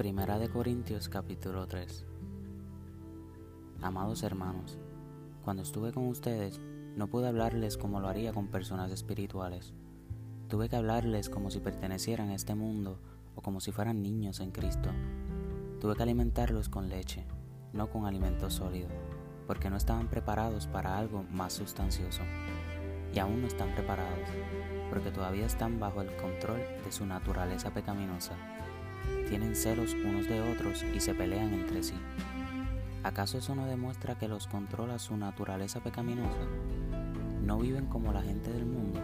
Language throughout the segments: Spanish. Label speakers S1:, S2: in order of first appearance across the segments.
S1: Primera de Corintios capítulo 3 Amados hermanos, cuando estuve con ustedes no pude hablarles como lo haría con personas espirituales. Tuve que hablarles como si pertenecieran a este mundo o como si fueran niños en Cristo. Tuve que alimentarlos con leche, no con alimento sólido, porque no estaban preparados para algo más sustancioso. Y aún no están preparados, porque todavía están bajo el control de su naturaleza pecaminosa. Tienen celos unos de otros y se pelean entre sí. ¿Acaso eso no demuestra que los controla su naturaleza pecaminosa? ¿No viven como la gente del mundo?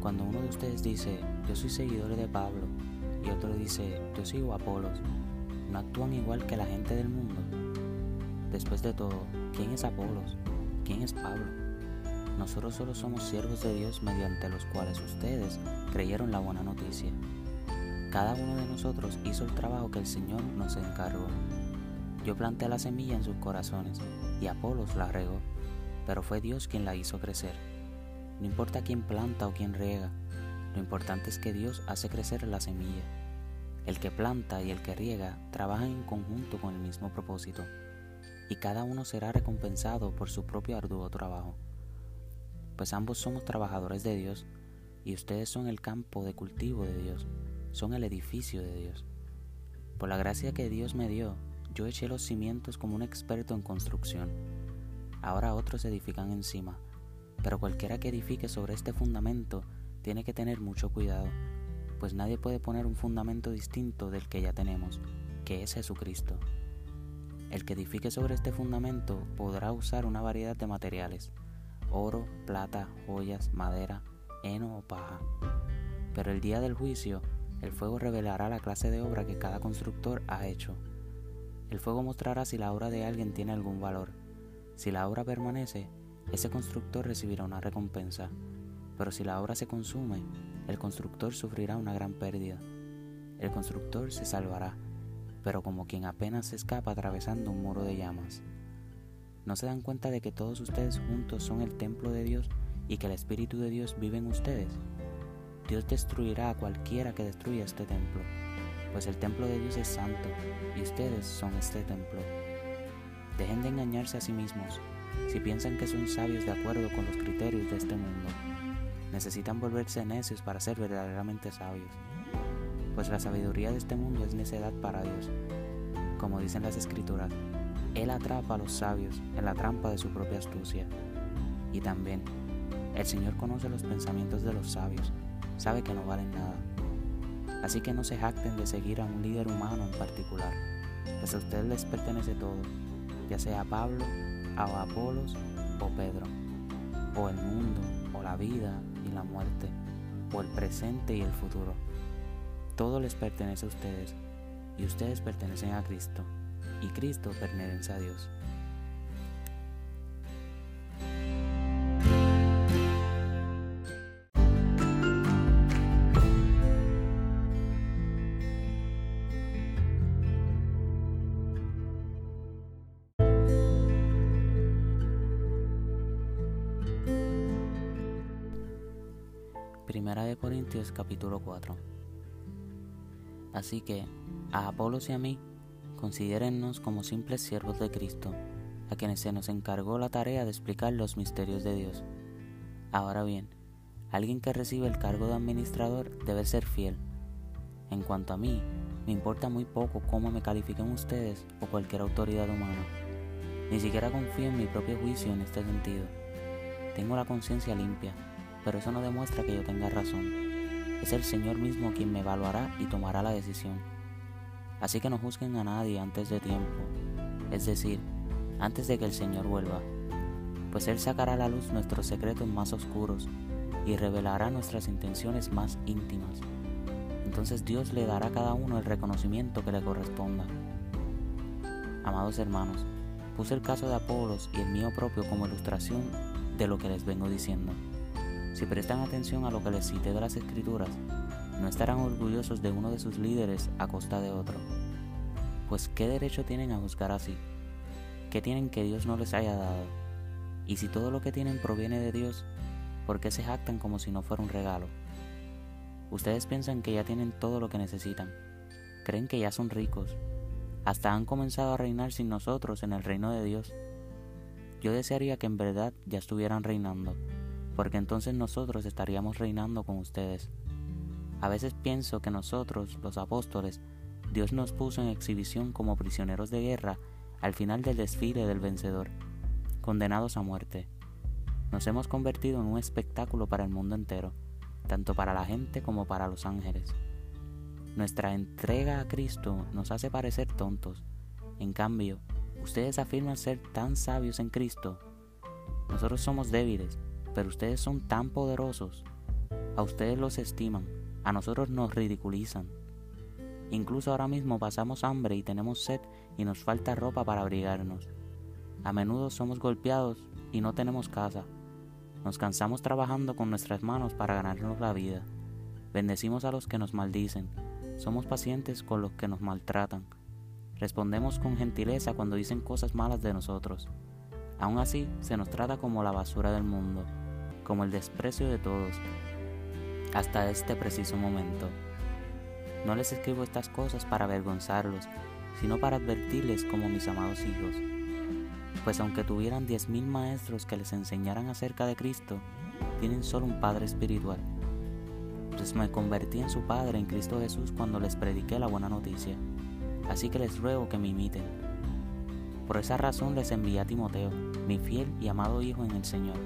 S1: Cuando uno de ustedes dice, yo soy seguidor de Pablo, y otro dice, yo sigo a Apolos, ¿no actúan igual que la gente del mundo? Después de todo, ¿quién es Apolos? ¿Quién es Pablo? Nosotros solo somos siervos de Dios mediante los cuales ustedes creyeron la buena noticia. Cada uno de nosotros hizo el trabajo que el Señor nos encargó. Yo planté la semilla en sus corazones y Apolos la regó, pero fue Dios quien la hizo crecer. No importa quién planta o quién riega, lo importante es que Dios hace crecer la semilla. El que planta y el que riega trabajan en conjunto con el mismo propósito, y cada uno será recompensado por su propio arduo trabajo. Pues ambos somos trabajadores de Dios, y ustedes son el campo de cultivo de Dios, son el edificio de Dios. Por la gracia que Dios me dio, yo eché los cimientos como un experto en construcción. Ahora otros edifican encima, pero cualquiera que edifique sobre este fundamento tiene que tener mucho cuidado, pues nadie puede poner un fundamento distinto del que ya tenemos, que es Jesucristo. El que edifique sobre este fundamento podrá usar una variedad de materiales, oro, plata, joyas, madera, heno o paja. Pero el día del juicio, el fuego revelará la clase de obra que cada constructor ha hecho. El fuego mostrará si la obra de alguien tiene algún valor. Si la obra permanece, ese constructor recibirá una recompensa, pero si la obra se consume, el constructor sufrirá una gran pérdida. El constructor se salvará, pero como quien apenas se escapa atravesando un muro de llamas. ¿No se dan cuenta de que todos ustedes juntos son el templo de Dios y que el Espíritu de Dios vive en ustedes? Dios destruirá a cualquiera que destruya este templo, pues el templo de Dios es santo y ustedes son este templo. Dejen de engañarse a sí mismos si piensan que son sabios de acuerdo con los criterios de este mundo. Necesitan volverse necios para ser verdaderamente sabios, pues la sabiduría de este mundo es necedad para Dios. Como dicen las escrituras, Él atrapa a los sabios en la trampa de su propia astucia. Y también, el Señor conoce los pensamientos de los sabios, sabe que no valen nada. Así que no se jacten de seguir a un líder humano en particular, pues a ustedes les pertenece todo, ya sea Pablo, a Apolos o Pedro, o el mundo, o la vida y la muerte, o el presente y el futuro. Todo les pertenece a ustedes, y ustedes pertenecen a Cristo, y Cristo pertenece a Dios. Primera de Corintios capítulo 4. Así que, a Apolos y a mí, considérennos como simples siervos de Cristo, a quienes se nos encargó la tarea de explicar los misterios de Dios. Ahora bien, alguien que recibe el cargo de administrador debe ser fiel. En cuanto a mí, me importa muy poco cómo me califiquen ustedes o cualquier autoridad humana. Ni siquiera confío en mi propio juicio en este sentido. Tengo la conciencia limpia pero eso no demuestra que yo tenga razón. Es el Señor mismo quien me evaluará y tomará la decisión. Así que no juzguen a nadie antes de tiempo, es decir, antes de que el Señor vuelva, pues Él sacará a la luz nuestros secretos más oscuros y revelará nuestras intenciones más íntimas. Entonces Dios le dará a cada uno el reconocimiento que le corresponda. Amados hermanos, puse el caso de Apolos y el mío propio como ilustración de lo que les vengo diciendo. Si prestan atención a lo que les cité de las escrituras, no estarán orgullosos de uno de sus líderes a costa de otro. Pues ¿qué derecho tienen a juzgar así? ¿Qué tienen que Dios no les haya dado? Y si todo lo que tienen proviene de Dios, ¿por qué se jactan como si no fuera un regalo? Ustedes piensan que ya tienen todo lo que necesitan, creen que ya son ricos, hasta han comenzado a reinar sin nosotros en el reino de Dios. Yo desearía que en verdad ya estuvieran reinando, porque entonces nosotros estaríamos reinando con ustedes. A veces pienso que nosotros, los apóstoles, Dios nos puso en exhibición como prisioneros de guerra al final del desfile del vencedor, condenados a muerte. Nos hemos convertido en un espectáculo para el mundo entero, tanto para la gente como para los ángeles. Nuestra entrega a Cristo nos hace parecer tontos. En cambio, ustedes afirman ser tan sabios en Cristo. Nosotros somos débiles, pero ustedes son tan poderosos. A ustedes los estiman, a nosotros nos ridiculizan. Incluso ahora mismo pasamos hambre y tenemos sed y nos falta ropa para abrigarnos. A menudo somos golpeados y no tenemos casa. Nos cansamos trabajando con nuestras manos para ganarnos la vida. Bendecimos a los que nos maldicen. Somos pacientes con los que nos maltratan. Respondemos con gentileza cuando dicen cosas malas de nosotros. Aún así, se nos trata como la basura del mundo, como el desprecio de todos, hasta este preciso momento. No les escribo estas cosas para avergonzarlos, sino para advertirles como mis amados hijos. Pues aunque tuvieran diez mil maestros que les enseñaran acerca de Cristo, tienen solo un Padre espiritual. Pues me convertí en su Padre en Cristo Jesús cuando les prediqué la buena noticia. Así que les ruego que me imiten. Por esa razón les envié a Timoteo, mi fiel y amado Hijo en el Señor.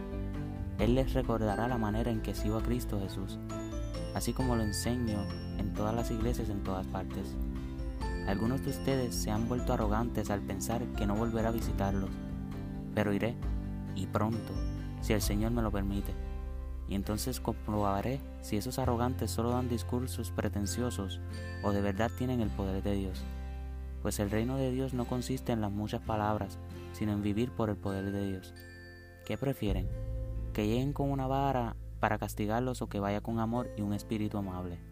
S1: Él les recordará la manera en que sigo a Cristo Jesús, así como lo enseño en todas las iglesias en todas partes. Algunos de ustedes se han vuelto arrogantes al pensar que no volverá a visitarlos, pero iré, y pronto, si el Señor me lo permite. Y entonces comprobaré si esos arrogantes solo dan discursos pretenciosos o de verdad tienen el poder de Dios. Pues el reino de Dios no consiste en las muchas palabras, sino en vivir por el poder de Dios. ¿Qué prefieren? ¿Que lleguen con una vara para castigarlos o que vaya con amor y un espíritu amable?